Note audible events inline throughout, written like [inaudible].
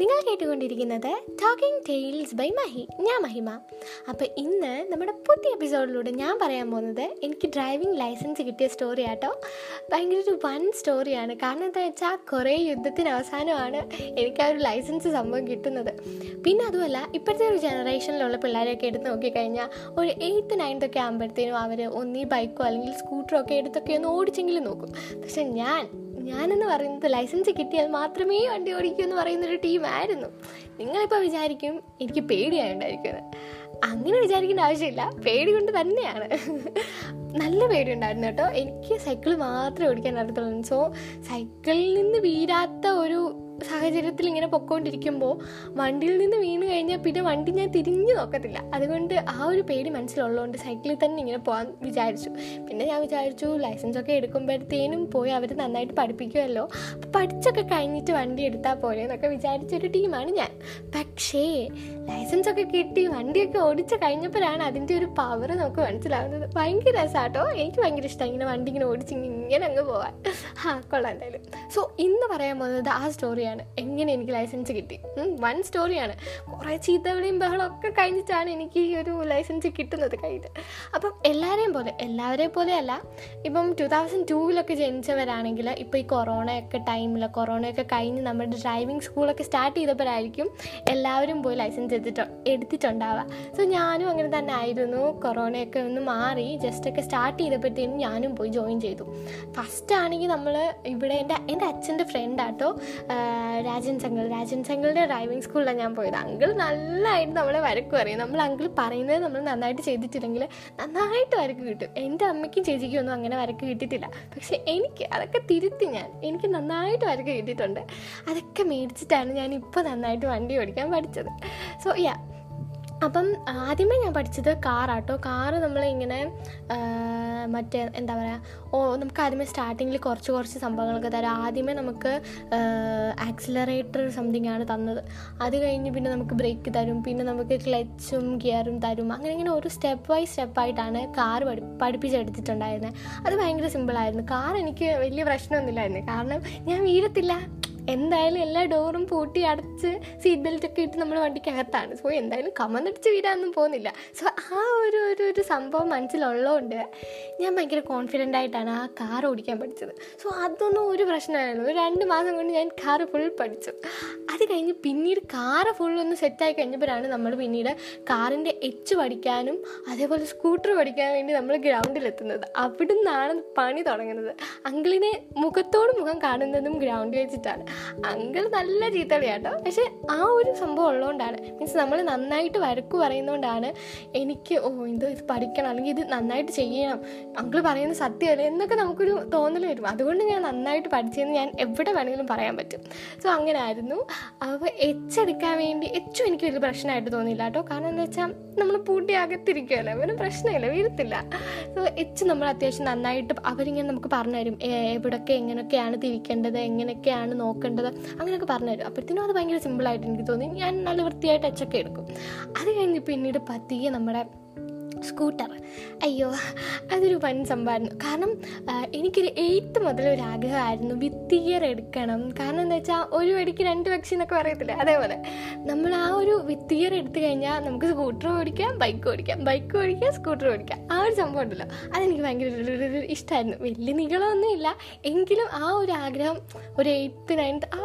നിങ്ങൾ കേട്ടുകൊണ്ടിരിക്കുന്നത് talking tales by Mahi ഞാൻ മഹിമ. അപ്പോൾ ഇന്ന് നമ്മുടെ പുതിയ എപ്പിസോഡിലൂടെ ഞാൻ പറയാൻ പോകുന്നത് എനിക്ക് ഡ്രൈവിംഗ് ലൈസൻസ് കിട്ടിയ സ്റ്റോറി ആട്ടോ. ഭയങ്കര ഒരു വൺ സ്റ്റോറിയാണ് കാരണം എന്താ വെച്ചാൽ കുറേ യുദ്ധത്തിന് അവസാനമാണ് എനിക്ക് ആ ഒരു ലൈസൻസ് സംഭവം കിട്ടുന്നത്. പിന്നെ അതുമല്ല ഇപ്പോഴത്തെ ഒരു ജനറേഷനിലുള്ള പിള്ളേരെയൊക്കെ എടുത്ത് നോക്കിക്കഴിഞ്ഞാൽ ഒരു എയ്ത്ത് നയൻത്ത് ഒക്കെ ആകുമ്പോഴത്തേനും അവർ ഒന്നീ ബൈക്കോ അല്ലെങ്കിൽ സ്കൂട്ടറോ ഒക്കെ എടുത്തൊക്കെ ഒന്ന് ഓടിച്ചെങ്കിലും നോക്കും. പക്ഷെ ഞാൻ ഞാനെന്ന് പറയുന്നത് ലൈസൻസ് കിട്ടിയാൽ മാത്രമേ വണ്ടി ഓടിക്കൂ എന്ന് പറയുന്നൊരു ടീമായിരുന്നു. നിങ്ങളിപ്പോൾ വിചാരിക്കും എനിക്ക് പേടിയായുണ്ടായിരിക്കുന്നത് അങ്ങനെ വിചാരിക്കേണ്ട ആവശ്യമില്ല. പേടി കൊണ്ട് തന്നെയാണ്. നല്ല പേടി ഉണ്ടായിരുന്നു കേട്ടോ. എനിക്ക് സൈക്കിൾ മാത്രമേ ഓടിക്കാൻ അറിയത്തുള്ളൂ. സോ സൈക്കിളിൽ നിന്ന് വീരാത്ത ഒരു സാഹചര്യത്തിൽ ഇങ്ങനെ പൊക്കോണ്ടിരിക്കുമ്പോൾ വണ്ടിയിൽ നിന്ന് വീണ് കഴിഞ്ഞാൽ പിന്നെ വണ്ടി ഞാൻ തിരിഞ്ഞു നോക്കത്തില്ല. അതുകൊണ്ട് ആ ഒരു പേടി മനസ്സിലുള്ളതുകൊണ്ട് സൈക്കിളിൽ തന്നെ ഇങ്ങനെ പോകാൻ വിചാരിച്ചു. പിന്നെ ഞാൻ വിചാരിച്ചു ലൈസൻസ് ഒക്കെ എടുക്കുമ്പോഴത്തേനും പോയി അവർ നന്നായിട്ട് പഠിപ്പിക്കുമല്ലോ പഠിച്ചൊക്കെ കഴിഞ്ഞിട്ട് വണ്ടി എടുത്താൽ പോലെ എന്നൊക്കെ വിചാരിച്ചൊരു ടീമാണ് ഞാൻ. പക്ഷേ ലൈസൻസ് ഒക്കെ കിട്ടി വണ്ടിയൊക്കെ ഓടിച്ച് കഴിഞ്ഞപ്പോഴാണ് അതിന്റെ ഒരു പവർ നമുക്ക് മനസ്സിലാവുന്നത്. ഭയങ്കര രസമാട്ടോ എനിക്ക് ഭയങ്കര ഇഷ്ടമാണ് ഇങ്ങനെ വണ്ടി ഇങ്ങനെ ഓടിച്ച് ഇങ്ങനെ അങ്ങ് പോവാൻ. ആ കൊള്ളാം എന്തായാലും. സോ ഇന്ന് പറയാൻ പോകുന്നത് ആ സ്റ്റോറിയാണ് എങ്ങനെ എനിക്ക് ലൈസൻസ് കിട്ടി? വൺ സ്റ്റോറിയാണ് കുറേ ചീത്തവിളിയും ബഹളം ഒക്കെ കഴിഞ്ഞിട്ടാണ് എനിക്ക് ഈ ഒരു ലൈസൻസ് കിട്ടുന്നത് കയ്യിൽ അപ്പം എല്ലാവരെയും പോലെ എല്ലാവരെയും പോലെയല്ല ഇപ്പം ടു തൗസൻഡ് ടൂവിലൊക്കെ ജനിച്ചവരാണെങ്കിൽ ഇപ്പോൾ ഈ കൊറോണയൊക്കെ ടൈമിൽ കൊറോണയൊക്കെ കഴിഞ്ഞ് നമ്മുടെ ഡ്രൈവിംഗ് സ്കൂളൊക്കെ സ്റ്റാർട്ട് ചെയ്തപ്പോഴായിരിക്കും എല്ലാവരും പോയി ലൈസൻസ് എടുത്തിട്ട് എടുത്തിട്ടുണ്ടാവുക. സോ ഞാനും അങ്ങനെ തന്നെ ആയിരുന്നു. കൊറോണയൊക്കെ ഒന്ന് മാറി ജസ്റ്റ് ഒക്കെ സ്റ്റാർട്ട് ചെയ്തപ്പോഴത്തേനും ഞാനും പോയി ജോയിൻ ചെയ്തു. ഫസ്റ്റ് ആണെങ്കിൽ നമ്മൾ ഇവിടെ എന്റെ എന്റെ അച്ഛന്റെ ഫ്രണ്ടാട്ടോ രാജൻ സംഗൾ രാജൻ സംഗളുടെ ഡ്രൈവിംഗ് സ്കൂളിലാണ് ഞാൻ പോയത്. അങ്കിൾ നല്ലതായിട്ട് നമ്മളെ വരക്കും പറയും നമ്മൾ അങ്കിൾ പറയുന്നത് നമ്മൾ നന്നായിട്ട് ചെയ്തിട്ടില്ലെങ്കിൽ നന്നായിട്ട് വരക്ക് കിട്ടും. എന്റെ അമ്മയ്ക്കും ചേച്ചിക്കും ഒന്നും അങ്ങനെ വരക്ക് കിട്ടിയിട്ടില്ല. പക്ഷേ എനിക്ക് അതൊക്കെ തിരുത്തി ഞാൻ. എനിക്ക് നന്നായിട്ട് വരക്ക് കിട്ടിയിട്ടുണ്ട്. അതൊക്കെ മേടിച്ചിട്ടാണ് ഞാൻ ഇപ്പോൾ നന്നായിട്ട് വണ്ടി ഓടിക്കാൻ പഠിച്ചത്. സോ യാ അപ്പം ആദ്യമേ ഞാൻ പഠിച്ചത് കാറാട്ടോ. കാറ് നമ്മളിങ്ങനെ മറ്റേ എന്താ പറയുക ഓ നമുക്ക് ആദ്യമേ സ്റ്റാർട്ടിങ്ങിൽ കുറച്ച് കുറച്ച് സംഭവങ്ങളൊക്കെ തരാം. ആദ്യമേ നമുക്ക് ആക്സിലറേറ്റർ സംതിങ് ആണ് തന്നത്. അത് കഴിഞ്ഞ് പിന്നെ നമുക്ക് ബ്രേക്ക് തരും. പിന്നെ നമുക്ക് ക്ലച്ചും ഗിയറും തരും. അങ്ങനെ ഇങ്ങനെ ഒരു സ്റ്റെപ്പ് ബൈ സ്റ്റെപ്പായിട്ടാണ് കാർ പഠി പഠിപ്പിച്ചെടുത്തിട്ടുണ്ടായിരുന്നത് അത് ഭയങ്കര സിമ്പിളായിരുന്നു കാർ എനിക്ക് വലിയ പ്രശ്നമൊന്നുമില്ലായിരുന്നു. കാരണം ഞാൻ വീഴത്തില്ല. എന്തായാലും എല്ലാ ഡോറും പൂട്ടി അടച്ച് സീറ്റ് ബെൽറ്റ് ഒക്കെ ഇട്ട് നമ്മൾ വണ്ടിക്കകത്താണ്. സോ എന്തായാലും കമന്നടിച്ച് വീടാനൊന്നും പോകുന്നില്ല. സോ ആ ഒരു ഒരു ഒരു സംഭവം മനസ്സിലുള്ളതുകൊണ്ട് ഞാൻ ഭയങ്കര കോൺഫിഡന്റ് ആയിട്ടാണ് ആ കാർ ഓടിക്കാൻ പഠിച്ചത്. സോ അതൊന്നും ഒരു പ്രശ്നമായിരുന്നു. ഒരു രണ്ട് മാസം കൊണ്ട് ഞാൻ കാർ ഫുൾ പഠിച്ചു. അത് കഴിഞ്ഞ് പിന്നീട് കാർ ഫുൾ ഒന്ന് സെറ്റായി കഴിഞ്ഞപ്പോഴാണ് നമ്മൾ പിന്നീട് കാറിന്റെ എച്ച് പഠിക്കാനും അതേപോലെ സ്കൂട്ടർ പഠിക്കാൻ വേണ്ടി നമ്മൾ ഗ്രൗണ്ടിലെത്തുന്നത് അവിടുന്നാണ് പണി തുടങ്ങുന്നത്. അങ്കിളിനെ മുഖത്തോട് മുഖം കാണുന്നതും ഗ്രൗണ്ടിൽ വെച്ചിട്ടാണ്. അങ്കിൾ നല്ല ചീത്തളിയാട്ടോ. പക്ഷെ ആ ഒരു സംഭവം ഉള്ളതുകൊണ്ടാണ്. മീൻസ് നമ്മൾ നന്നായിട്ട് വരക്കു പറയുന്നതുകൊണ്ടാണ് എനിക്ക് ഓ ഇത് ഇത് പഠിക്കണം അല്ലെങ്കിൽ ഇത് നന്നായിട്ട് ചെയ്യണം. അങ്കിൾ പറയുന്നത് സത്യമല്ലേ? എന്നൊക്കെ നമുക്കൊരു തോന്നൽ വരും. അതുകൊണ്ട് ഞാൻ നന്നായിട്ട് പഠിച്ചതെന്ന് ഞാൻ എവിടെ വേണമെങ്കിലും പറയാൻ പറ്റും. സോ അങ്ങനെ ആയിരുന്നു അപ്പോൾ എച്ച് എടുക്കാൻ വേണ്ടി എച്ചും എനിക്ക് വലിയ പ്രശ്നമായിട്ട് തോന്നിയില്ല കേട്ടോ. കാരണം എന്താ വെച്ചാൽ നമ്മൾ പൂട്ടി അകത്തിരിക്കുമല്ലോ അവന് പ്രശ്നമില്ല വീഴത്തില്ല. സോ എച്ച് നമ്മൾ അത്യാവശ്യം നന്നായിട്ട് അവരിങ്ങനെ നമുക്ക് പറഞ്ഞു തരും. എവിടെയൊക്കെ എങ്ങനെയൊക്കെയാണ് തിരിക്കേണ്ടത്? എങ്ങനെയൊക്കെയാണ് നോക്കേണ്ടത്? അങ്ങനെയൊക്കെ പറഞ്ഞു തരും അപ്പോഴത്തേനും അത് ഭയങ്കര സിമ്പിളായിട്ട് എനിക്ക് തോന്നി. ഞാൻ നല്ല വൃത്തിയായിട്ട് അച്ചൊക്കെ എടുക്കും. അത് കഴിഞ്ഞ് പിന്നീട് പതിയെ നമ്മുടെ സ്കൂട്ടർ. അയ്യോ അതൊരു വൻ സംഭവമായിരുന്നു. കാരണം എനിക്കൊരു എയ്ത്ത് മുതൽ ഒരു ആഗ്രഹമായിരുന്നു വിത്ത് ഇയർ എടുക്കണം. കാരണം എന്താ വെച്ചാൽ ഒരു വടിക്ക് രണ്ട് പക്ഷി എന്നൊക്കെ പറയത്തില്ല? അതേപോലെ. നമ്മൾ ആ ഒരു വിത്ത് ഇയർ എടുത്തു കഴിഞ്ഞാൽ നമുക്ക് സ്കൂട്ടർ ഓടിക്കാം ബൈക്ക് ഓടിക്കാം. ബൈക്ക് ഓടിക്കാം സ്കൂട്ടർ ഓടിക്കാം. ആ ഒരു സംഭവം ഉണ്ടല്ലോ. അതെനിക്ക് ഭയങ്കര ഇഷ്ടമായിരുന്നു വലിയ നീളമൊന്നുമില്ല. എങ്കിലും ആ ഒരു ആഗ്രഹം ഒരു എയ്ത്ത് നയൻത്ത് ആ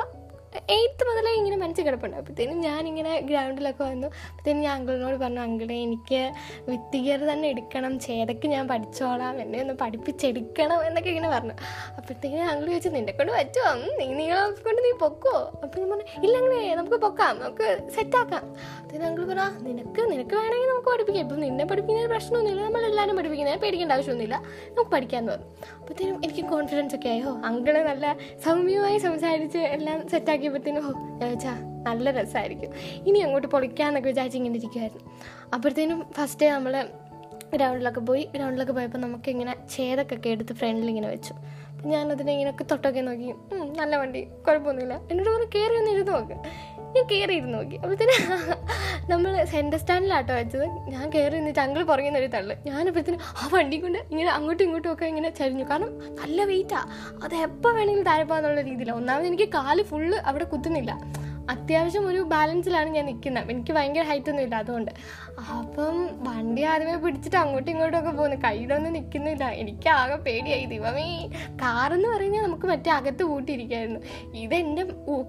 എയ്ത്ത് മുതലേ ഇങ്ങനെ മനസ്സിൽ കിടപ്പുണ്ട്. അപ്പോഴത്തേനും ഞാനിങ്ങനെ ഗ്രൗണ്ടിലൊക്കെ വന്നു. അപ്പോഴത്തേനും ഞാൻ അങ്കിളിനോട് പറഞ്ഞു അങ്കിളെ എനിക്ക് വിത്ത് തന്നെ എടുക്കണം. ചേതക്ക് ഞാൻ പഠിച്ചോളാം. എന്നെ ഒന്ന് പഠിപ്പിച്ചെടുക്കണം. എന്നൊക്കെ ഇങ്ങനെ പറഞ്ഞു. അപ്പോഴത്തേക്കും അങ്കിൾ ചോദിച്ചു നിന്നെ കൊണ്ട് പറ്റുമോ നീ നീളം കൊണ്ട് നീ പൊക്കോ? അപ്പം ഞാൻ പറഞ്ഞു ഇല്ല അങ്ങനെ നമുക്ക് പൊക്കാം. നമുക്ക് സെറ്റാക്കാം അപ്പോഴത്തേനും അങ്കിൾ പറഞ്ഞാൽ നിനക്ക് നിനക്ക് വേണമെങ്കിൽ നമുക്ക് പഠിപ്പിക്കാം. ഇപ്പം നിന്നെ പഠിപ്പിക്കുന്ന പ്രശ്നമൊന്നുമില്ല. നമ്മളെല്ലാവരും പഠിപ്പിക്കുന്നത് പേടിക്കേണ്ട ആവശ്യമൊന്നുമില്ല. നമുക്ക് പഠിക്കാമെന്ന് പറഞ്ഞു. അപ്പോഴത്തേനും എനിക്ക് കോൺഫിഡൻസ് ഒക്കെ ആയോ. അങ്കിൾ നല്ല സൗമ്യമായി സംസാരിച്ച് എല്ലാം സെറ്റാക്കിയപ്പോഴത്തേനും ഞാൻ വെച്ചാൽ നല്ല രസമായിരിക്കും ഇനി അങ്ങോട്ട് പൊളിക്കാന്നൊക്കെ വിചാരിച്ച് ഇങ്ങനെ ഇരിക്കുമായിരുന്നു അപ്പോഴത്തേനും ഫസ്റ്റ് നമ്മൾ ഗ്രൗണ്ടിലൊക്കെ പോയി ഗ്രൗണ്ടിലൊക്കെ പോയപ്പോൾ നമുക്കിങ്ങനെ ചേതൊക്കെ എടുത്ത് ഫ്രണ്ടിൽ ഇങ്ങനെ വെച്ചു. ഞാനതിനെ ഇങ്ങനെയൊക്കെ തൊട്ടൊക്കെ നോക്കി നല്ല വണ്ടി കുഴപ്പമൊന്നുമില്ല. എന്നോട് പറഞ്ഞു കയറി ഒന്ന് ഇരുന്ന് നോക്ക്. ഞാൻ കയറി ഇരുന്ന് നോക്കി അപ്പോഴത്തേന് നമ്മൾ സെന്റർ സ്റ്റാൻഡിലാട്ടോ വെച്ചത്. ഞാൻ കയറി നിന്നിട്ട് അങ്കിൾ പുറകെ നിന്നൊരു തള്ളു. ഞാനപ്പോഴത്തേന് ആ വണ്ടി കൊണ്ട് ഇങ്ങനെ അങ്ങോട്ടും ഇങ്ങോട്ടും ഒക്കെ ഇങ്ങനെ ചരിഞ്ഞു. കാരണം നല്ല വെയിറ്റാണ് അത് എപ്പോൾ വേണമെങ്കിലും താഴെ പോകാന്നുള്ള രീതിയിലാണ് ഒന്നാമത് എനിക്ക് കാൽ ഫുള്ള് അവിടെ കുത്തുന്നില്ല. അത്യാവശ്യം ഒരു ബാലൻസിലാണ് ഞാൻ നിൽക്കുന്നത്. എനിക്ക് ഭയങ്കര ഹൈറ്റ് ഒന്നും ഇല്ല. അതുകൊണ്ട്. അപ്പം വണ്ടി ആദ്യമേ പിടിച്ചിട്ട് അങ്ങോട്ടും ഇങ്ങോട്ടും ഒക്കെ പോകുന്നു. കയ്യിലൊന്നും നിൽക്കുന്നില്ല. എനിക്ക് ആകെ പേടിയായി. ദൈവമേ കാറെന്ന് പറഞ്ഞാൽ നമുക്ക് മറ്റേ അകത്ത് കൂട്ടിയിരിക്കായിരുന്നു ഇതെന്റെ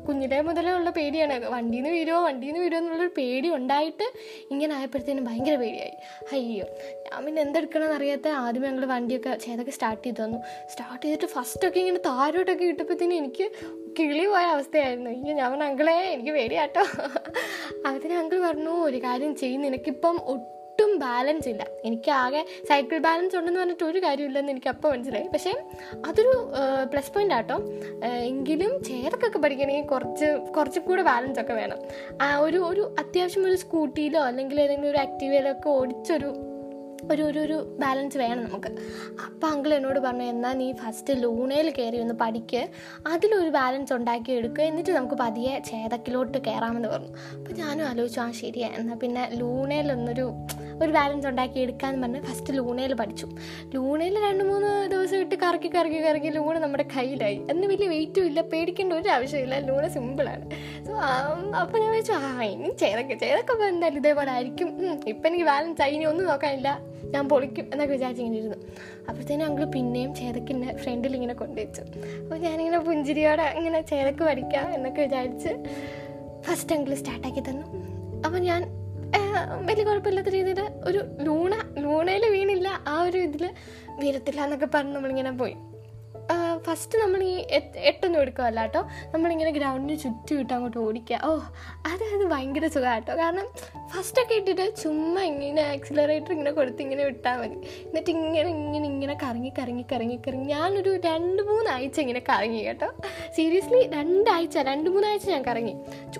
കുഞ്ഞിലേ മുതലേ ഉള്ള പേടിയാണ്. വണ്ടിയിൽ നിന്ന് വീഴുമോ വണ്ടിയിൽ നിന്ന് വീഴുമോ എന്നുള്ളൊരു പേടി ഉണ്ടായിട്ട് ഇങ്ങനെ ആയപ്പോഴത്തേനും ഭയങ്കര പേടിയായി. അയ്യോ. ഞാൻ പിന്നെ എന്തെടുക്കണമെന്ന് അറിയാത്ത ആദ്യം ഞങ്ങൾ വണ്ടിയൊക്കെ ചെയ്തൊക്കെ സ്റ്റാർട്ട് ചെയ്ത് തന്നു. സ്റ്റാർട്ട് ചെയ്തിട്ട് ഫസ്റ്റൊക്കെ ഇങ്ങനെ താരോട്ടൊക്കെ കിട്ടപ്പോഴത്തേനും എനിക്ക് കിളി പോയ അവസ്ഥയായിരുന്നു. അയ്യോ ഞാൻ പറഞ്ഞു അങ്കിളെ എനിക്ക് പേടിയാട്ടോ. അതിന് അങ്കിൾ പറഞ്ഞു ഒരു കാര്യം ചെയ്യും നിനക്കിപ്പം ഒട്ടും ബാലൻസ് ഇല്ല. എനിക്ക് ആകെ സൈക്കിൾ ബാലൻസ് ഉണ്ടെന്ന് പറഞ്ഞിട്ട് ഒരു കാര്യമില്ലെന്ന് എനിക്ക് അപ്പം മനസ്സിലായി. പക്ഷേ അതൊരു പ്ലസ് പോയിന്റ് ആട്ടോ. എങ്കിലും ചേർക്കൊക്കെ പഠിക്കണമെങ്കിൽ കുറച്ച് കുറച്ചും കൂടെ ബാലൻസ് ഒക്കെ വേണം. ഒരു ഒരു അത്യാവശ്യം ഒരു സ്കൂട്ടിയിലോ അല്ലെങ്കിൽ ഏതെങ്കിലും ഒരു ആക്റ്റീവയിലോ ഒക്കെ ഓടിച്ചൊരു ഒരു ഒരു ഒരു ബാലൻസ് വേണം നമുക്ക്. അപ്പം അങ്കിൾ എന്നോട് പറഞ്ഞു എന്നാൽ നീ ഫസ്റ്റ് ലൂണയിൽ കയറി ഒന്ന് പഠിക്ക്. അതിലൊരു ബാലൻസ് ഉണ്ടാക്കി എടുക്കുക എന്നിട്ട് നമുക്ക് പതിയെ ചേതക്കിലോട്ട് കയറാമെന്ന് പറഞ്ഞു. അപ്പം ഞാനും ആലോചിച്ചു ആ ശരിയാണ് എന്നാൽ പിന്നെ ലൂണയിലൊന്നൊരു ഒരു ബാലൻസ് ഉണ്ടാക്കി എടുക്കാമെന്ന് പറഞ്ഞ് ഫസ്റ്റ് ലൂണയിൽ പഠിച്ചു. ലൂണയിൽ രണ്ട് മൂന്ന് ദിവസം ഇട്ട് കറക്കി കറക്കി കറക്കി ലൂണ് നമ്മുടെ കയ്യിലായി. അതിന് വലിയ വെയിറ്റും ഇല്ല പേടിക്കേണ്ട ഒരു ആവശ്യമില്ല ലൂണ് സിമ്പിളാണ് സോ അപ്പം ഞാൻ വെച്ചു ആ ഇനി ചേതൊക്കെ ചേതൊക്കെ അപ്പോൾ എന്തായാലും ഇതേപോലെ ആയിരിക്കും. ഇപ്പം എനിക്ക് ബാലൻസ് ആയി ഇനി ഒന്നും നോക്കാനില്ല. ഞാൻ പൊളിക്കും എന്നൊക്കെ വിചാരിച്ചിങ്ങനെ ഇരുന്നു. അപ്പോഴത്തേനും അങ്കിൾ പിന്നെയും ചേതക്കിന്റെ ഫ്രണ്ടിൽ ഇങ്ങനെ കൊണ്ടുവച്ചു. അപ്പോൾ ഞാനിങ്ങനെ പുഞ്ചിരിയോടെ ഇങ്ങനെ ചേതക്ക് പഠിക്കാം എന്നൊക്കെ വിചാരിച്ച് ഫസ്റ്റ് അങ്കിൾ സ്റ്റാർട്ടാക്കി തന്നു. അപ്പോൾ ഞാൻ വലിയ കുഴപ്പമില്ലാത്ത രീതിയിൽ ഒരു ലൂണ ലൂണയിൽ വീണില്ല ആ ഒരു ഇതിൽ വീരത്തില്ല എന്നൊക്കെ പറഞ്ഞ് നമ്മളിങ്ങനെ പോയി. ഫസ്റ്റ് നമ്മൾ ഈ എട്ട്- എട്ടൊന്നും എടുക്കുകയല്ല കേട്ടോ. നമ്മളിങ്ങനെ ഗ്രൗണ്ടിന് ചുറ്റും ഇട്ട് അങ്ങോട്ട് ഓടിക്കുക ഓ അതായത് അത് ഭയങ്കര സുഖമാണ് കേട്ടോ. കാരണം ഫസ്റ്റൊക്കെ ഇട്ടിട്ട് ചുമ്മാ ഇങ്ങനെ ആക്സിലറേറ്റർ ഇങ്ങനെ കൊടുത്ത് ഇങ്ങനെ വിട്ടാൽ മതി. എന്നിട്ട് ഇങ്ങനെ ഇങ്ങനെ ഇങ്ങനെ കറങ്ങി കറങ്ങി കറങ്ങി കറങ്ങി. ഞാനൊരു രണ്ട് മൂന്നാഴ്ച ഇങ്ങനെ കറങ്ങി കേട്ടോ. സീരിയസ്ലി രണ്ടാഴ്ച രണ്ട് മൂന്നാഴ്ച ഞാൻ കറങ്ങി.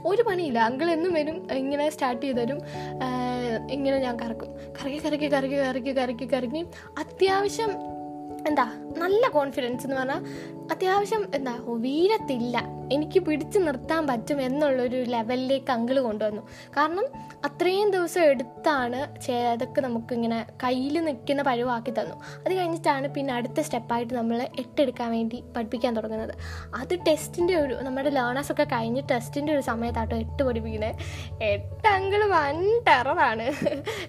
ഒരു പണിയില്ല. അങ്കിൾ എന്നും വരും ഇങ്ങനെ സ്റ്റാർട്ട് ചെയ്ത് തരും. ഇങ്ങനെ ഞാൻ കറക്കും. കറക്കി കറക്കി കറക്കി കറക്കി കറക്കി കറങ്ങി അത്യാവശ്യം എന്താ? നല്ല കോൺഫിഡൻസ് എന്ന് പറഞ്ഞാൽ അത്യാവശ്യം എന്താ വീരത്തില്ല എനിക്ക് പിടിച്ചു നിർത്താൻ പറ്റും എന്നുള്ളൊരു ലെവലിലേക്ക് അങ്കിൾ കൊണ്ടുവന്നു. കാരണം അത്രയും ദിവസം എടുത്താണ് ചേതൊക്കെ നമുക്കിങ്ങനെ കയ്യിൽ നിൽക്കുന്ന പഴുവാക്കി തന്നു. അത് കഴിഞ്ഞിട്ടാണ് പിന്നെ അടുത്ത സ്റ്റെപ്പായിട്ട് നമ്മൾ എട്ടെടുക്കാൻ വേണ്ടി പഠിപ്പിക്കാൻ തുടങ്ങുന്നത്. അത് ടെസ്റ്റിന്റെ ഒരു നമ്മുടെ ലേണേഴ്സൊക്കെ കഴിഞ്ഞ് ടെസ്റ്റിന്റെ ഒരു സമയത്താട്ടോ എട്ട് പഠിപ്പിക്കുന്നത് എട്ട് അങ്കിൾ വൻ ടെററാണ്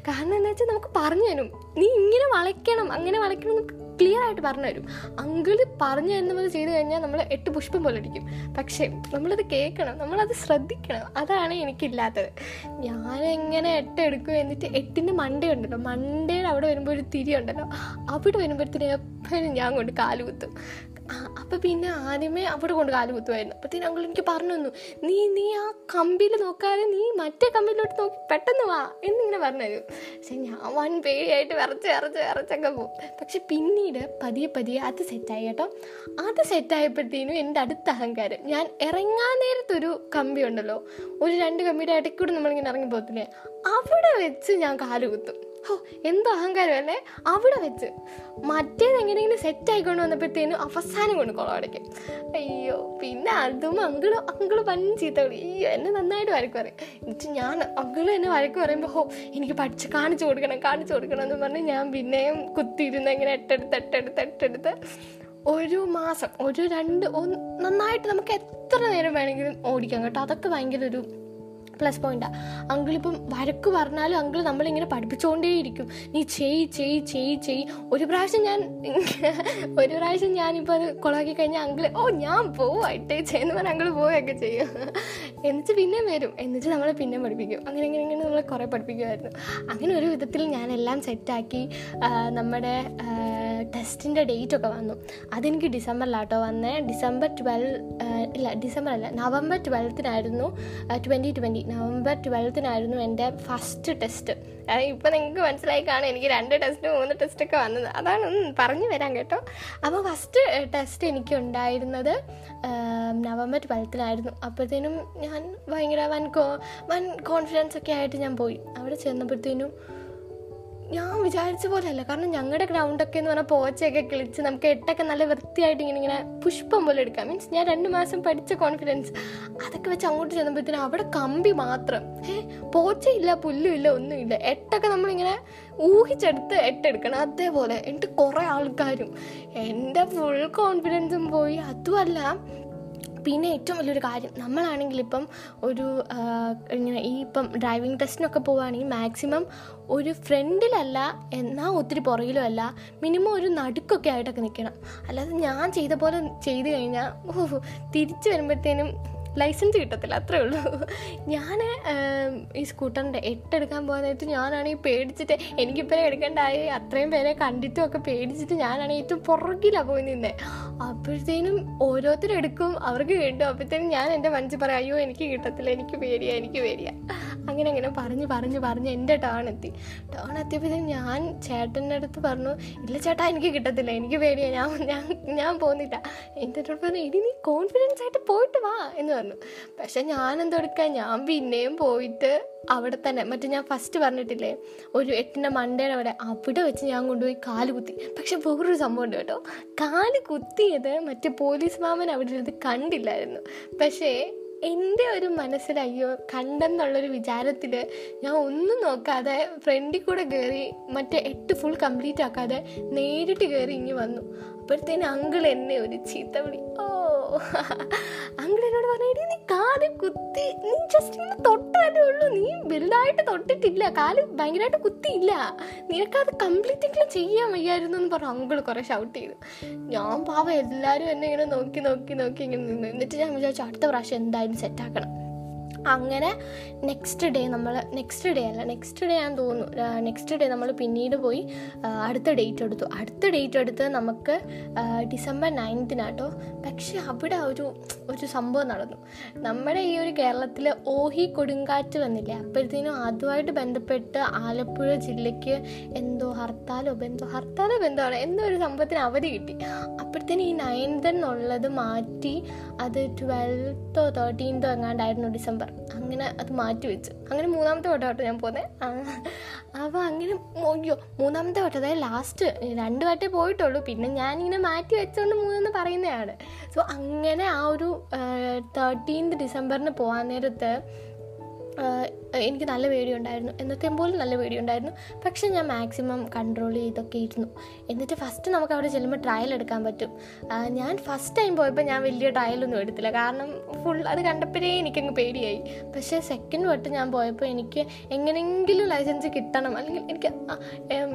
കാരണം എന്താ വെച്ചാൽ നമുക്ക് പറഞ്ഞു തരും. നീ ഇങ്ങനെ വളയ്ക്കണം അങ്ങനെ വളയ്ക്കണം ക്ലിയർ ആയിട്ട് പറഞ്ഞു തരും. അങ്കിൾ പറഞ്ഞു തരുന്നത് ചെയ്ത് കഴിഞ്ഞാൽ നമ്മൾ എട്ട് പുഷ്പം പോലെ അടിക്കും. പക്ഷേ നമ്മളത് കേൾക്കണം നമ്മളത് ശ്രദ്ധിക്കണം. അതാണ് എനിക്കില്ലാത്തത്. ഞാനെങ്ങനെ എട്ട് എടുക്കും എന്നിട്ട് എട്ടിന്റെ മണ്ട ഉണ്ടല്ലോ മണ്ടയുടെ അവിടെ വരുമ്പോൾ ഒരു തിരി ഉണ്ടല്ലോ അവിടെ വരുമ്പോഴത്തേനും എപ്പോഴും ഞാൻ കൊണ്ട് കാൽ അപ്പം പിന്നെ ആദ്യമേ അവിടെ കൊണ്ട് കാൽ കുത്തുമായിരുന്നു. അപ്പത്തേനും അങ്കിൾ എനിക്ക് പറഞ്ഞു തന്നു നീ നീ ആ കമ്പിയിൽ നോക്കാതെ നീ മറ്റേ കമ്പിയിലോട്ട് നോക്കി പെട്ടെന്ന് വാ എന്നിങ്ങനെ പറഞ്ഞു പക്ഷെ ഞാൻ വൻ പേടിയായിട്ട് വിറച്ച് വിറച്ച് വിറച്ചൊക്കെ പോകും പക്ഷെ പിന്നീട് പതിയെ പതിയെ അത് സെറ്റായി കേട്ടോ. അത് സെറ്റായപ്പോഴത്തേനും എന്റെ അടുത്ത അഹങ്കാരം ഞാൻ ഇറങ്ങാൻ നേരത്തൊരു കമ്പി ഉണ്ടല്ലോ ഒരു രണ്ട് കമ്പിയുടെ ഇടയ്ക്കൂടെ നമ്മളിങ്ങനെ ഇറങ്ങി പോകത്തില്ലേ അവിടെ വെച്ച് ഞാൻ കാൽ കുത്തും. ഹോ എന്തോ അഹങ്കാരമല്ലേ അവിടെ വെച്ച് മറ്റേത് എങ്ങനെയെങ്കിലും സെറ്റ് ആയിക്കൊണ്ട് വന്നപ്പോഴത്തേനും അവസാനം കൊണ്ട് കുളം അടയ്ക്കും. അയ്യോ പിന്നെ അതും അങ്കിൾ അങ്കിൾ പൻ ചീത്ത വിളി. അയ്യോ എന്നെ നന്നായിട്ട് വരക്ക് പറയും. എന്നിട്ട് ഞാൻ അങ്കിൾ എന്നെ വരക്ക് പറയുമ്പോൾ ഹോ എനിക്ക് പഠിച്ച് കാണിച്ചു കൊടുക്കണം കാണിച്ചു കൊടുക്കണം എന്ന് പറഞ്ഞ് ഞാൻ പിന്നെയും കുത്തിയിരുന്ന് ഇങ്ങനെ എട്ടെടുത്ത് എട്ടെടുത്ത് എട്ടെടുത്ത് ഒരു മാസം ഒരു രണ്ട് ഒന്ന് നന്നായിട്ട് നമുക്ക് എത്ര നേരം വേണമെങ്കിലും ഓടിക്കാം കേട്ടോ. അതൊക്കെ ഭയങ്കര ഒരു പ്ലസ് പോയിന്റാണ് അങ്കിളിപ്പം വരക്ക് പറഞ്ഞാലും അങ്കിൾ നമ്മളിങ്ങനെ പഠിപ്പിച്ചുകൊണ്ടേയിരിക്കും നീ ചെയ് ചെയ് ചെയ് ചെയ് ഒരു പ്രാവശ്യം ഞാൻ [laughs] ഒരു പ്രാവശ്യം ഞാനിപ്പോൾ അത് കുളമാക്കി കഴിഞ്ഞാൽ അങ്കിൾ ഓ ഞാൻ പോവായിട്ട് ചെയ്യുന്ന പറഞ്ഞാൽ അങ്കിൾ പോവുകയൊക്കെ ചെയ്യും. എന്നിട്ട് പിന്നെ വരും. എന്നിട്ട് നമ്മളെ പിന്നെ പഠിപ്പിക്കും. അങ്ങനെ ഇങ്ങനെ ഇങ്ങനെ നമ്മളെ കുറേ പഠിപ്പിക്കുമായിരുന്നു. അങ്ങനെ ഒരു വിധത്തിൽ ഞാനെല്ലാം സെറ്റാക്കി നമ്മുടെ ടെസ്റ്റിന്റെ ഡേറ്റ് ഒക്കെ വന്നു. അതെനിക്ക് ഡിസംബറിലാട്ടോ വന്നേ. ഡിസംബർ ട്വൽവ് ഇല്ല ഡിസംബർ അല്ല നവംബർ ട്വൽത്തിനായിരുന്നു ട്വന്റി ട്വന്റി നവംബർ ട്വൽത്തിനായിരുന്നു എന്റെ ഫസ്റ്റ് ടെസ്റ്റ് ഇപ്പം നിങ്ങൾക്ക് മനസ്സിലായി കാണും എനിക്ക് രണ്ട് ടെസ്റ്റ് മൂന്ന് ടെസ്റ്റൊക്കെ വന്നത്. അതാണ് പറഞ്ഞു വരാൻ കേട്ടോ. അപ്പോൾ ഫസ്റ്റ് ടെസ്റ്റ് എനിക്ക് ഉണ്ടായിരുന്നത് നവംബർ ട്വൽത്തിനായിരുന്നു അപ്പോഴത്തേനും ഞാൻ ഭയങ്കര വൻ കോ വൻ കോൺഫിഡൻസ് ഒക്കെ ആയിട്ട് ഞാൻ പോയി. അവിടെ ചെന്നപ്പോഴത്തേനും ഞാൻ വിചാരിച്ച പോലെയല്ല. കാരണം ഞങ്ങളുടെ ഗ്രൗണ്ടൊക്കെ എന്ന് പറഞ്ഞാൽ പോച്ചയൊക്കെ കിളിച്ച് നമുക്ക് എട്ടൊക്കെ നല്ല വൃത്തിയായിട്ട് ഇങ്ങനെ ഇങ്ങനെ പുഷ്പം പോലെ എടുക്കാം. മീൻസ് ഞാൻ രണ്ട് മാസം പഠിച്ച കോൺഫിഡൻസ് അതൊക്കെ വെച്ച് അങ്ങോട്ട് ചെന്നപ്പോഴത്തേനും അവിടെ കമ്പി മാത്രം. ഏ പോച്ചയില്ല പുല്ലുമില്ല ഒന്നുമില്ല എട്ടൊക്കെ നമ്മളിങ്ങനെ ഊഹിച്ചെടുത്ത് എട്ടെടുക്കണം. അതേപോലെ എന്നിട്ട് കുറേ ആൾക്കാരും എന്റെ ഫുൾ കോൺഫിഡൻസും പോയി. അതുമല്ല പിന്നെ ഏറ്റവും വലിയൊരു കാര്യം നമ്മളാണെങ്കിൽ ഇപ്പം ഒരു ഇങ്ങനെ ഈ ഇപ്പം ഡ്രൈവിംഗ് ടെസ്റ്റിനൊക്കെ പോവുകയാണെങ്കിൽ മാക്സിമം ഒരു ഫ്രണ്ടിലല്ല എന്നാൽ ഒത്തിരി പുറകിലും അല്ല മിനിമം ഒരു നടുക്കൊക്കെ ആയിട്ടൊക്കെ നിൽക്കണം. അല്ലാതെ ഞാൻ ചെയ്ത പോലെ ചെയ്ത് കഴിഞ്ഞാൽ തിരിച്ച് വരുമ്പോഴത്തേനും ലൈസൻസ് കിട്ടത്തില്ല അത്രേ ഉള്ളൂ. ഞാൻ ഈ സ്കൂട്ടറിന്റെ എട്ടെടുക്കാൻ പോകുന്നതായിട്ട് ഞാനാണെങ്കിൽ പേടിച്ചിട്ട് എനിക്കിപ്പോൾ എടുക്കേണ്ടായി അത്രയും പേരെ കണ്ടിട്ടും ഒക്കെ പേടിച്ചിട്ട് ഞാനാണെങ്കിൽ ഏറ്റവും പുറകിലാണ് പോയി നിന്നേ. അപ്പോഴത്തേനും ഓരോരുത്തരും എടുക്കും അവർക്ക് കിട്ടും. അപ്പോഴത്തേനും ഞാൻ എന്റെ മനസ്സിൽ പറയാം അയ്യോ എനിക്ക് കിട്ടത്തില്ല എനിക്ക് പേടിയാ എനിക്ക് പേടിയാ. അങ്ങനെ അങ്ങനെ പറഞ്ഞ് പറഞ്ഞ് പറഞ്ഞ് എന്റെ ടേൺ എത്തി. ടേൺ എത്തിയപ്പോഴത്തേക്കും ഞാൻ ചേട്ടന്റെ അടുത്ത് പറഞ്ഞു ഇല്ല ചേട്ടാ എനിക്ക് കിട്ടത്തില്ല എനിക്ക് പേടിയാണ് ഞാൻ ഞാൻ ഞാൻ പോകുന്നില്ല. എന്റെ അടുത്ത് പറഞ്ഞു ഇനി നീ കോൺഫിഡൻസ് ആയിട്ട് പോയിട്ട് വാ എന്ന് പറഞ്ഞു. പക്ഷെ ഞാൻ എന്തെടുക്കാൻ ഞാൻ പിന്നെയും പോയിട്ട് അവിടെ തന്നെ മറ്റേ ഞാൻ ഫസ്റ്റ് പറഞ്ഞിട്ടില്ലേ ഒരു എട്ടിന്റെ മണ്ടയുടെ അവിടെ അവിടെ വെച്ച് ഞാൻ കൊണ്ടുപോയി കാൽ കുത്തി. പക്ഷെ വേറൊരു സംഭവം ഉണ്ട് കേട്ടോ. കാൽ കുത്തിയത് മറ്റേ പോലീസ് മാമൻ അവിടെ ഇരുന്ന് കണ്ടില്ലായിരുന്നു. പക്ഷേ എന്റെ ഒരു മനസ്സിൽ അയ്യോ കണ്ടെന്നുള്ളൊരു വിചാരത്തിൽ ഞാൻ ഒന്നും നോക്കാതെ ഫ്രണ്ടിൽ കൂടെ കയറി മറ്റേ എട്ട് ഫുൾ കംപ്ലീറ്റ് ആക്കാതെ നേരിട്ട് കയറി ഇങ്ങ് വന്നു. അപ്പോഴത്തേന് അങ്കിൾ എന്നെ ഒരു ചീത്ത വിളി. ഓ [laughs] അങ്കിൾ എന്നോട് പറഞ്ഞു നീ കാൽ കുത്തി നീ ജസ്റ്റ് ഇങ്ങനെ തൊട്ടതേ ഉള്ളൂ. നീ വലുതായിട്ട് തൊട്ടിട്ടില്ല. കാൽ ഭയങ്കരമായിട്ട് കുത്തിയില്ല. നിനക്കത് കംപ്ലീറ്റ് എങ്കിലും ചെയ്യാൻ വയ്യായിരുന്നു എന്ന് പറഞ്ഞു. അങ്കിൾ കുറേ ഷൗട്ട് ചെയ്തു. ഞാൻ പാവം എല്ലാവരും എന്നെ ഇങ്ങനെ നോക്കി നോക്കി നോക്കി ഇങ്ങനെ നിന്നു. എന്നിട്ട് ഞാൻ വിചാരിച്ചു അടുത്ത പ്രാവശ്യം എന്തായാലും സെറ്റാക്കണം അങ്ങനെ നെക്സ്റ്റ് ഡേ നമ്മൾ നെക്സ്റ്റ് ഡേ അല്ല നെക്സ്റ്റ് ഡേ ഞാൻ തോന്നുന്നു നെക്സ്റ്റ് ഡേ നമ്മൾ പിന്നീട് പോയി അടുത്ത ഡേറ്റ് എടുത്തു. അടുത്ത ഡേറ്റ് എടുത്ത് നമുക്ക് ഡിസംബർ നയൻത്തിനാട്ടോ പക്ഷെ അവിടെ ഒരു ഒരു സംഭവം നടന്നു. നമ്മുടെ ഈ ഒരു കേരളത്തിൽ ഓഹി കൊടുങ്കാറ്റ് വന്നില്ലേ? അപ്പോഴത്തേനും അതുമായിട്ട് ബന്ധപ്പെട്ട് ആലപ്പുഴ ജില്ലയ്ക്ക് എന്തോ ഹർത്താലോ ബന്ധോ ഹർത്താലോ ബന്ധമാണ് എന്തോ ഒരു സംഭവത്തിന് അവധി കിട്ടി. അപ്പോഴത്തേനും ഈ നയൻത് എന്നുള്ളത് മാറ്റി അത് ട്വൽത്തോ തേർട്ടീൻതോ എങ്ങാണ്ടായിരുന്നു ഡിസംബർ അങ്ങനെ അത് മാറ്റി വെച്ചു. അങ്ങനെ മൂന്നാമത്തെ വട്ടമായിട്ട് ഞാൻ പോകുന്നത് അപ്പോൾ അങ്ങനെ അയ്യോ മൂന്നാമത്തെ വട്ടം അതായത് ലാസ്റ്റ് രണ്ട് വട്ടേ പോയിട്ടുള്ളൂ. പിന്നെ ഞാനിങ്ങനെ മാറ്റി വെച്ചുകൊണ്ട് മൂന്നെന്ന് പറയുന്നതാണ്. സോ അങ്ങനെ ആ ഒരു തേർട്ടീൻത് ഡിസംബറിന് പോകാൻ നേരത്ത് എനിക്ക് നല്ല പേടിയുണ്ടായിരുന്നു എന്നത്തെ പോലും നല്ല പേടിയുണ്ടായിരുന്നു പക്ഷേ ഞാൻ മാക്സിമം കൺട്രോൾ ചെയ്തൊക്കെ ഇരുന്നു. എന്നിട്ട് ഫസ്റ്റ് നമുക്ക് അവിടെ ചെല്ലുമ്പോൾ ട്രയൽ എടുക്കാൻ പറ്റും. ഞാൻ ഫസ്റ്റ് ടൈം പോയപ്പോൾ ഞാൻ വലിയ ട്രയലൊന്നും എടുത്തില്ല. കാരണം ഫുൾ അത് കണ്ടപ്പോഴേ എനിക്കങ്ങ് പേടിയായി. പക്ഷേ സെക്കൻഡ് വട്ടം ഞാൻ പോയപ്പോൾ എനിക്ക് എങ്ങനെയെങ്കിലും ലൈസൻസ് കിട്ടണം. അല്ലെങ്കിൽ എനിക്ക്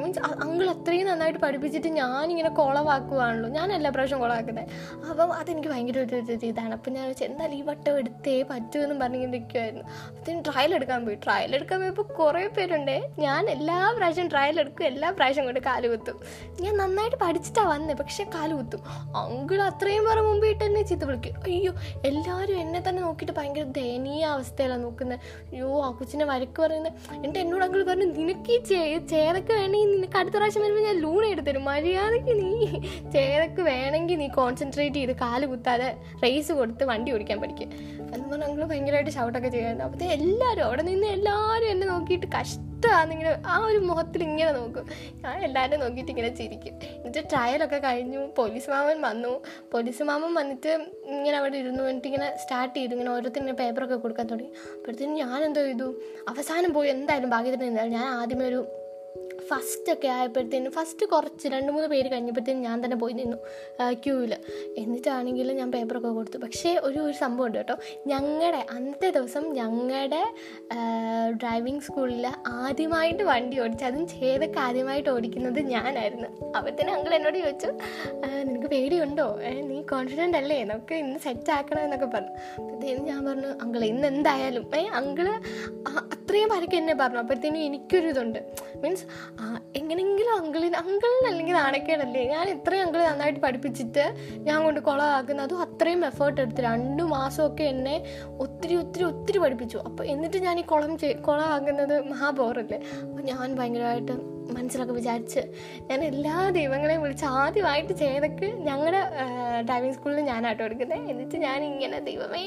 മീൻസ് അങ്കിൾ അത്രയും നന്നായിട്ട് പഠിപ്പിച്ചിട്ട് ഞാനിങ്ങനെ കുളവാക്കുവാണല്ലോ. ഞാൻ എല്ലാ പ്രാവശ്യം കുളവാക്കുന്നത് അപ്പം അതെനിക്ക് ഭയങ്കര ഒരു ഇതാണ്. അപ്പം ഞാൻ വെച്ചാൽ എന്തായാലും ഈ വട്ടം എടുത്തേ പറ്റുമെന്നും പറഞ്ഞിങ്ങനെ നിൽക്കുമായിരുന്നു അപ്പത്തേനും ട്രയൽ എടുക്കാൻ പോയി. ട്രയൽ എടുക്കാൻ പോയപ്പോൾ കുറേ പേരുണ്ടേ. ഞാൻ എല്ലാ പ്രാവശ്യം ട്രയൽ എടുക്കും എല്ലാ പ്രാവശ്യം കൊണ്ട് കാൽ കുത്തും. ഞാൻ നന്നായിട്ട് പഠിച്ചിട്ടാണ് വന്നത് പക്ഷേ കാൽ കുത്തും. അങ്കിൾ അത്രയും പേരെ മുമ്പിട്ട് എന്നെ ചീത്ത വിളിക്കും. അയ്യോ എല്ലാവരും എന്നെ തന്നെ നോക്കിയിട്ട് ഭയങ്കര ദയനീയ അവസ്ഥയിലാണ് നോക്കുന്നത് അയ്യോ ആ കൊച്ചിനെ വരക്ക് പറയുന്നത് എന്നിട്ട് എന്നോട് അങ്കിൾ പറഞ്ഞു നിനക്ക് ഈ ചേ ചേതക്ക് വേണമെങ്കിൽ നിനക്ക് അടുത്ത പ്രാവശ്യം വരുമ്പോൾ ഞാൻ ലൂൺ എടുത്തരും മര്യാദയ്ക്ക് നീ ചേതക്ക് വേണമെങ്കിൽ നീ കോൺസെൻട്രേറ്റ് ചെയ്ത് കാൽ കുത്താതെ റേസ് കൊടുത്ത് വണ്ടി ഓടിക്കാൻ പഠിക്കുക എന്ന് പറഞ്ഞാൽ ഞങ്ങൾ ഭയങ്കരമായിട്ട് ഷൗട്ടൊക്കെ ചെയ്യുമായിരുന്നു അപ്പോഴത്തെ എല്ലാവരും അവിടെ നിന്ന് എല്ലാവരും എന്നെ നോക്കിയിട്ട് കഷ്ടമാണെന്നിങ്ങനെ ആ ഒരു മുഖത്തിൽ ഇങ്ങനെ നോക്കും. ഞാൻ എല്ലാവരും നോക്കിയിട്ട് ഇങ്ങനെ ചിരിക്കും. എന്നിട്ട് ട്രയലൊക്കെ കഴിഞ്ഞു. പോലീസ് മാമൻ വന്നു. പോലീസ് മാമൻ വന്നിട്ട് ഇങ്ങനെ അവിടെ ഇരുന്നു. എന്നിട്ട് ഇങ്ങനെ സ്റ്റാർട്ട് ചെയ്തു. ഇങ്ങനെ ഓരോരുത്തരും പേപ്പറൊക്കെ കൊടുക്കാൻ തുടങ്ങി. അപ്പോഴത്തേനും ഞാൻ എന്തോ ചെയ്തു. അവസാനം പോയി. എന്തായാലും ഭാഗ്യത്തിന്. ഞാൻ ആദ്യമേ ഒരു ഫസ്റ്റ് ഒക്കെ ആയപ്പോഴത്തേനും ഫസ്റ്റ് കുറച്ച് രണ്ട് മൂന്ന് പേര് കഴിഞ്ഞപ്പോഴത്തേനും ഞാൻ തന്നെ പോയി നിന്നു ക്യൂവിൽ എന്നിട്ടാണെങ്കിൽ ഞാൻ പേപ്പറൊക്കെ കൊടുത്തു. പക്ഷേ ഒരു ഒരു സംഭവം ഉണ്ട് കേട്ടോ. ഞങ്ങളുടെ അന്നത്തെ ദിവസം ഞങ്ങളുടെ ഡ്രൈവിംഗ് സ്കൂളിൽ ആദ്യമായിട്ട് വണ്ടി ഓടിച്ചു അതും ചേതൊക്കെ ആദ്യമായിട്ട് ഓടിക്കുന്നത് ഞാനായിരുന്നു. അപ്പോഴത്തേനും അങ്കിൾ എന്നോട് ചോദിച്ചു നിനക്ക് പേടിയുണ്ടോ? നീ കോൺഫിഡന്റ് അല്ലേ? നമുക്ക് ഇന്ന് സെറ്റ് ആക്കണം എന്നൊക്കെ പറഞ്ഞു. അപ്പോഴത്തേനും ഞാൻ പറഞ്ഞു അങ്കിൾ ഇന്ന് എന്തായാലും. ഏ അങ്കിൾ അത്രയും പരക്കെ എന്നെ പറഞ്ഞു. അപ്പോഴത്തേനും എനിക്കൊരു ഇതുണ്ട് മീൻസ് എങ്ങനെയെങ്കിലും അങ്കിളിന് അങ്കിളിന് അല്ലെങ്കിൽ നാണക്കേടല്ലേ? ഞാൻ ഇത്രയും അങ്കിൾ നന്നായിട്ട് പഠിപ്പിച്ചിട്ട് ഞാൻ കൊണ്ട് കുളമാക്കുന്നത് അതും അത്രയും എഫേർട്ട് എടുത്ത് രണ്ട് മാസമൊക്കെ എന്നെ ഒത്തിരി ഒത്തിരി ഒത്തിരി പഠിപ്പിച്ചു. അപ്പോൾ എന്നിട്ട് ഞാൻ ഈ കുളം കുളമാകുന്നത് മഹാബോറല്ലേ? അപ്പോൾ ഞാൻ ഭയങ്കരമായിട്ട് മനസ്സിലൊക്കെ വിചാരിച്ച് ഞാൻ എല്ലാ ദൈവങ്ങളെയും വിളിച്ച് ആദ്യമായിട്ട് ചെയ്തൊക്കെ ഞങ്ങളുടെ ഡ്രൈവിംഗ് സ്കൂളിൽ ഞാനാട്ടോ എടുക്കുന്നത് എന്നിട്ട് ഞാൻ ഇങ്ങനെ ദൈവമേ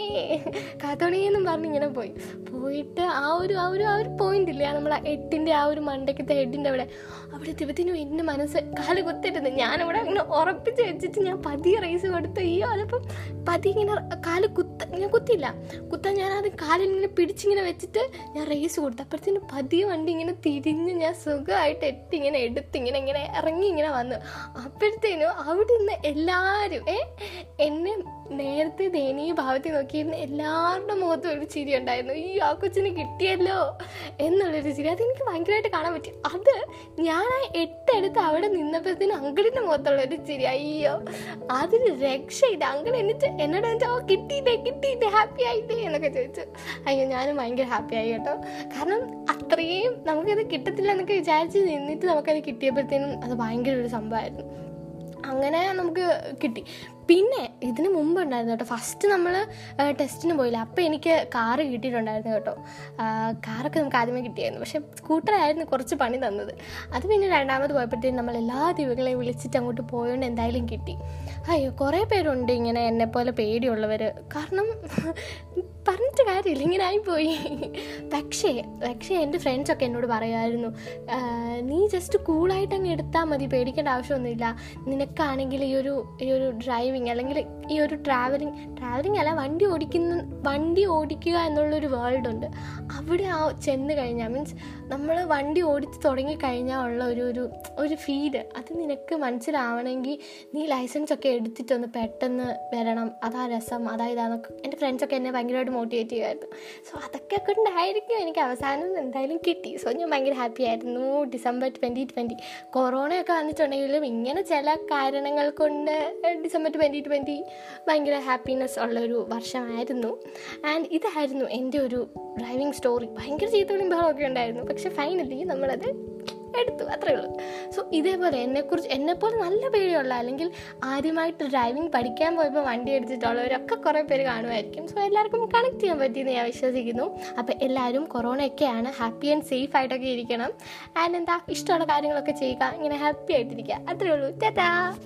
കാത്തോണിയെന്നും പറഞ്ഞ് ഇങ്ങനെ പോയി. പോയിട്ട് ആ ഒരു ആ ഒരു ആ ഒരു പോയിന്റ് ഇല്ലേ നമ്മൾ എട്ടിന്റെ ആ ഒരു മണ്ടയ്ക്കത്തെ ഹെഡിന്റെ അവിടെ. അവിടെ ദൈവത്തിനും എന്റെ മനസ്സ് കാൽ കുത്തിട്ടുന്നത് ഞാനവിടെ ഇങ്ങനെ ഉറപ്പിച്ച് വെച്ചിട്ട് ഞാൻ പതി റേസ് കൊടുത്തു. അയ്യോ അതിപ്പം പതി ഇങ്ങനെ കാൽ കുത്ത ഞാൻ കുത്തില്ല കുത്താൻ ഞാൻ അത് കാലിങ്ങനെ പിടിച്ചിങ്ങനെ വെച്ചിട്ട് ഞാൻ റേസ് കൊടുത്തു. അപ്പോഴത്തേനും പതി വണ്ടി ഇങ്ങനെ തിരിഞ്ഞ് ഞാൻ സുഖമായിട്ട് എട്ടി എടുത്തിങ്ങനെ എടുത്ത് ഇങ്ങനെ ഇങ്ങനെ ഇറങ്ങി ഇങ്ങനെ വന്നു. അപ്പോഴത്തേനും അവിടെ നിന്ന് എല്ലാവരും ഏ എന്നെ നേരത്തെ ദയനീയ ഭാവത്തിൽ നോക്കിയിരുന്ന എല്ലാവരുടെ മുഖത്തും ഒരു ചിരി ഉണ്ടായിരുന്നു. ഈ ആ കൊച്ചിന് കിട്ടിയല്ലോ എന്നുള്ളൊരു ചിരി. അതെനിക്ക് ഭയങ്കരമായിട്ട് കാണാൻ പറ്റി. അത് ഞാൻ ആ എട്ടെടുത്ത് അവിടെ നിന്നപ്പോഴത്തേനും അങ്കിളിന്റെ മുഖത്തുള്ള ഒരു ചിരി. അയ്യോ അതിന് രക്ഷയില്ല. അങ്കിൾ എന്നിട്ട് എന്നോട് വെച്ചാൽ ഓ കിട്ടിയില്ലേ കിട്ടിയില്ലേ ഹാപ്പി ആയില്ലേ എന്നൊക്കെ ചോദിച്ചു. അയ്യോ ഞാനും ഭയങ്കര ഹാപ്പി ആയി കേട്ടോ. കാരണം അത്രയും നമുക്കത് കിട്ടത്തില്ല എന്നൊക്കെ വിചാരിച്ച് നിന്നിട്ട് നമുക്കത് കിട്ടിയപ്പോഴത്തേനും അത് ഭയങ്കര ഒരു സംഭവമായിരുന്നു. അങ്ങനെ നമുക്ക് കിട്ടി. പിന്നെ ഇതിന് മുമ്പ് ഉണ്ടായിരുന്നു കേട്ടോ. ഫസ്റ്റ് നമ്മൾ ടെസ്റ്റിന് പോയില്ല. അപ്പോൾ എനിക്ക് കാറ് കിട്ടിയിട്ടുണ്ടായിരുന്നു കേട്ടോ. കാറൊക്കെ നമുക്ക് ആദ്യമേ കിട്ടിയായിരുന്നു. പക്ഷേ സ്കൂട്ടറായിരുന്നു കുറച്ച് പണി തന്നത്. അത് പിന്നെ രണ്ടാമത് പോയപ്പോഴത്തേക്കും നമ്മൾ എല്ലാ ദിവസങ്ങളെയും വിളിച്ചിട്ട് അങ്ങോട്ട് പോയോണ്ട് എന്തായാലും കിട്ടി. അയ്യോ കുറേ പേരുണ്ട് ഇങ്ങനെ എന്നെപ്പോലെ പേടിയുള്ളവർ കാരണം പറഞ്ഞിട്ട് കാര്യമില്ല. ഇങ്ങനെ ആയിപ്പോയി. പക്ഷേ പക്ഷേ എന്റെ ഫ്രണ്ട്സൊക്കെ എന്നോട് പറയുമായിരുന്നു നീ ജസ്റ്റ് കൂളായിട്ട് അങ്ങ് എടുത്താൽ മതി. പേടിക്കേണ്ട ആവശ്യമൊന്നുമില്ല. നിനക്കാണെങ്കിൽ ഈ ഒരു ഈ ഒരു ഡ്രൈവിങ് അല്ലെങ്കിൽ ഈ ഒരു ട്രാവലിംഗ് ട്രാവലിംഗ് അല്ല വണ്ടി ഓടിക്കുന്ന വണ്ടി ഓടിക്കുക എന്നുള്ളൊരു വേൾഡ് ഉണ്ട്. അവിടെ ആ ചെന്ന് കഴിഞ്ഞാൽ മീൻസ് നമ്മൾ വണ്ടി ഓടിച്ച് തുടങ്ങി കഴിഞ്ഞാൽ ഉള്ള ഒരു ഒരു ഒരു ഫീൽ അത് നിനക്ക് മനസ്സിലാവണമെങ്കിൽ നീ ലൈസൻസ് ഒക്കെ എടുത്തിട്ടൊന്ന് പെട്ടെന്ന് വരണം. അതാ രസം അതാ ഇതാന്നൊക്കെ. എന്റെ ഫ്രണ്ട്സൊക്കെ എന്നെ ഭയങ്കരമായിട്ട് മോട്ടിവേറ്റ് ചെയ്യുമായിരുന്നു. സോ അതൊക്കെ കൊണ്ടായിരിക്കും എനിക്ക് അവസാനം എന്തായാലും കിട്ടി. സോ ഞാൻ ഭയങ്കര ഹാപ്പി ആയിരുന്നു. ഡിസംബർ ട്വന്റി ട്വന്റി കൊറോണയൊക്കെ വന്നിട്ടുണ്ടെങ്കിലും ഇങ്ങനെ ചില കാരണങ്ങൾ കൊണ്ട് ഡിസംബർ ട്വന്റി ട്വന്റി ട്വന്റി ഭയങ്കര ഹാപ്പിനെസ് ഉള്ളൊരു വർഷമായിരുന്നു. ആൻഡ് ഇതായിരുന്നു എന്റെ ഒരു ഡ്രൈവിംഗ് സ്റ്റോറി ഭയങ്കര ചീത്തകളും ബഹളമൊക്കെ ഉണ്ടായിരുന്നു. പക്ഷെ ഫൈനലി നമ്മളത് എടുത്തു. അത്രേ ഉള്ളൂ. സോ ഇതേപോലെ എന്നെക്കുറിച്ച് എന്നെപ്പോലെ നല്ല പേടിയുള്ള അല്ലെങ്കിൽ ആദ്യമായിട്ട് ഡ്രൈവിംഗ് പഠിക്കാൻ പോയപ്പോൾ വണ്ടി എടുത്തിട്ടുള്ളവരൊക്കെ കുറേ പേര് കാണുമായിരിക്കും. സോ എല്ലാവർക്കും കണക്ട് ചെയ്യാൻ പറ്റിയെന്ന് ഞാൻ വിശ്വസിക്കുന്നു. അപ്പോൾ എല്ലാവരും കൊറോണയൊക്കെയാണ് ഹാപ്പി ആൻഡ് സേഫ് ആയിട്ടൊക്കെ ഇരിക്കണം. ആൻഡ് എന്താ? ഇഷ്ടമുള്ള കാര്യങ്ങളൊക്കെ ചെയ്യുക. ഇങ്ങനെ ഹാപ്പി ആയിട്ടിരിക്കുക. അത്രേ ഉള്ളൂ. ടാറ്റാ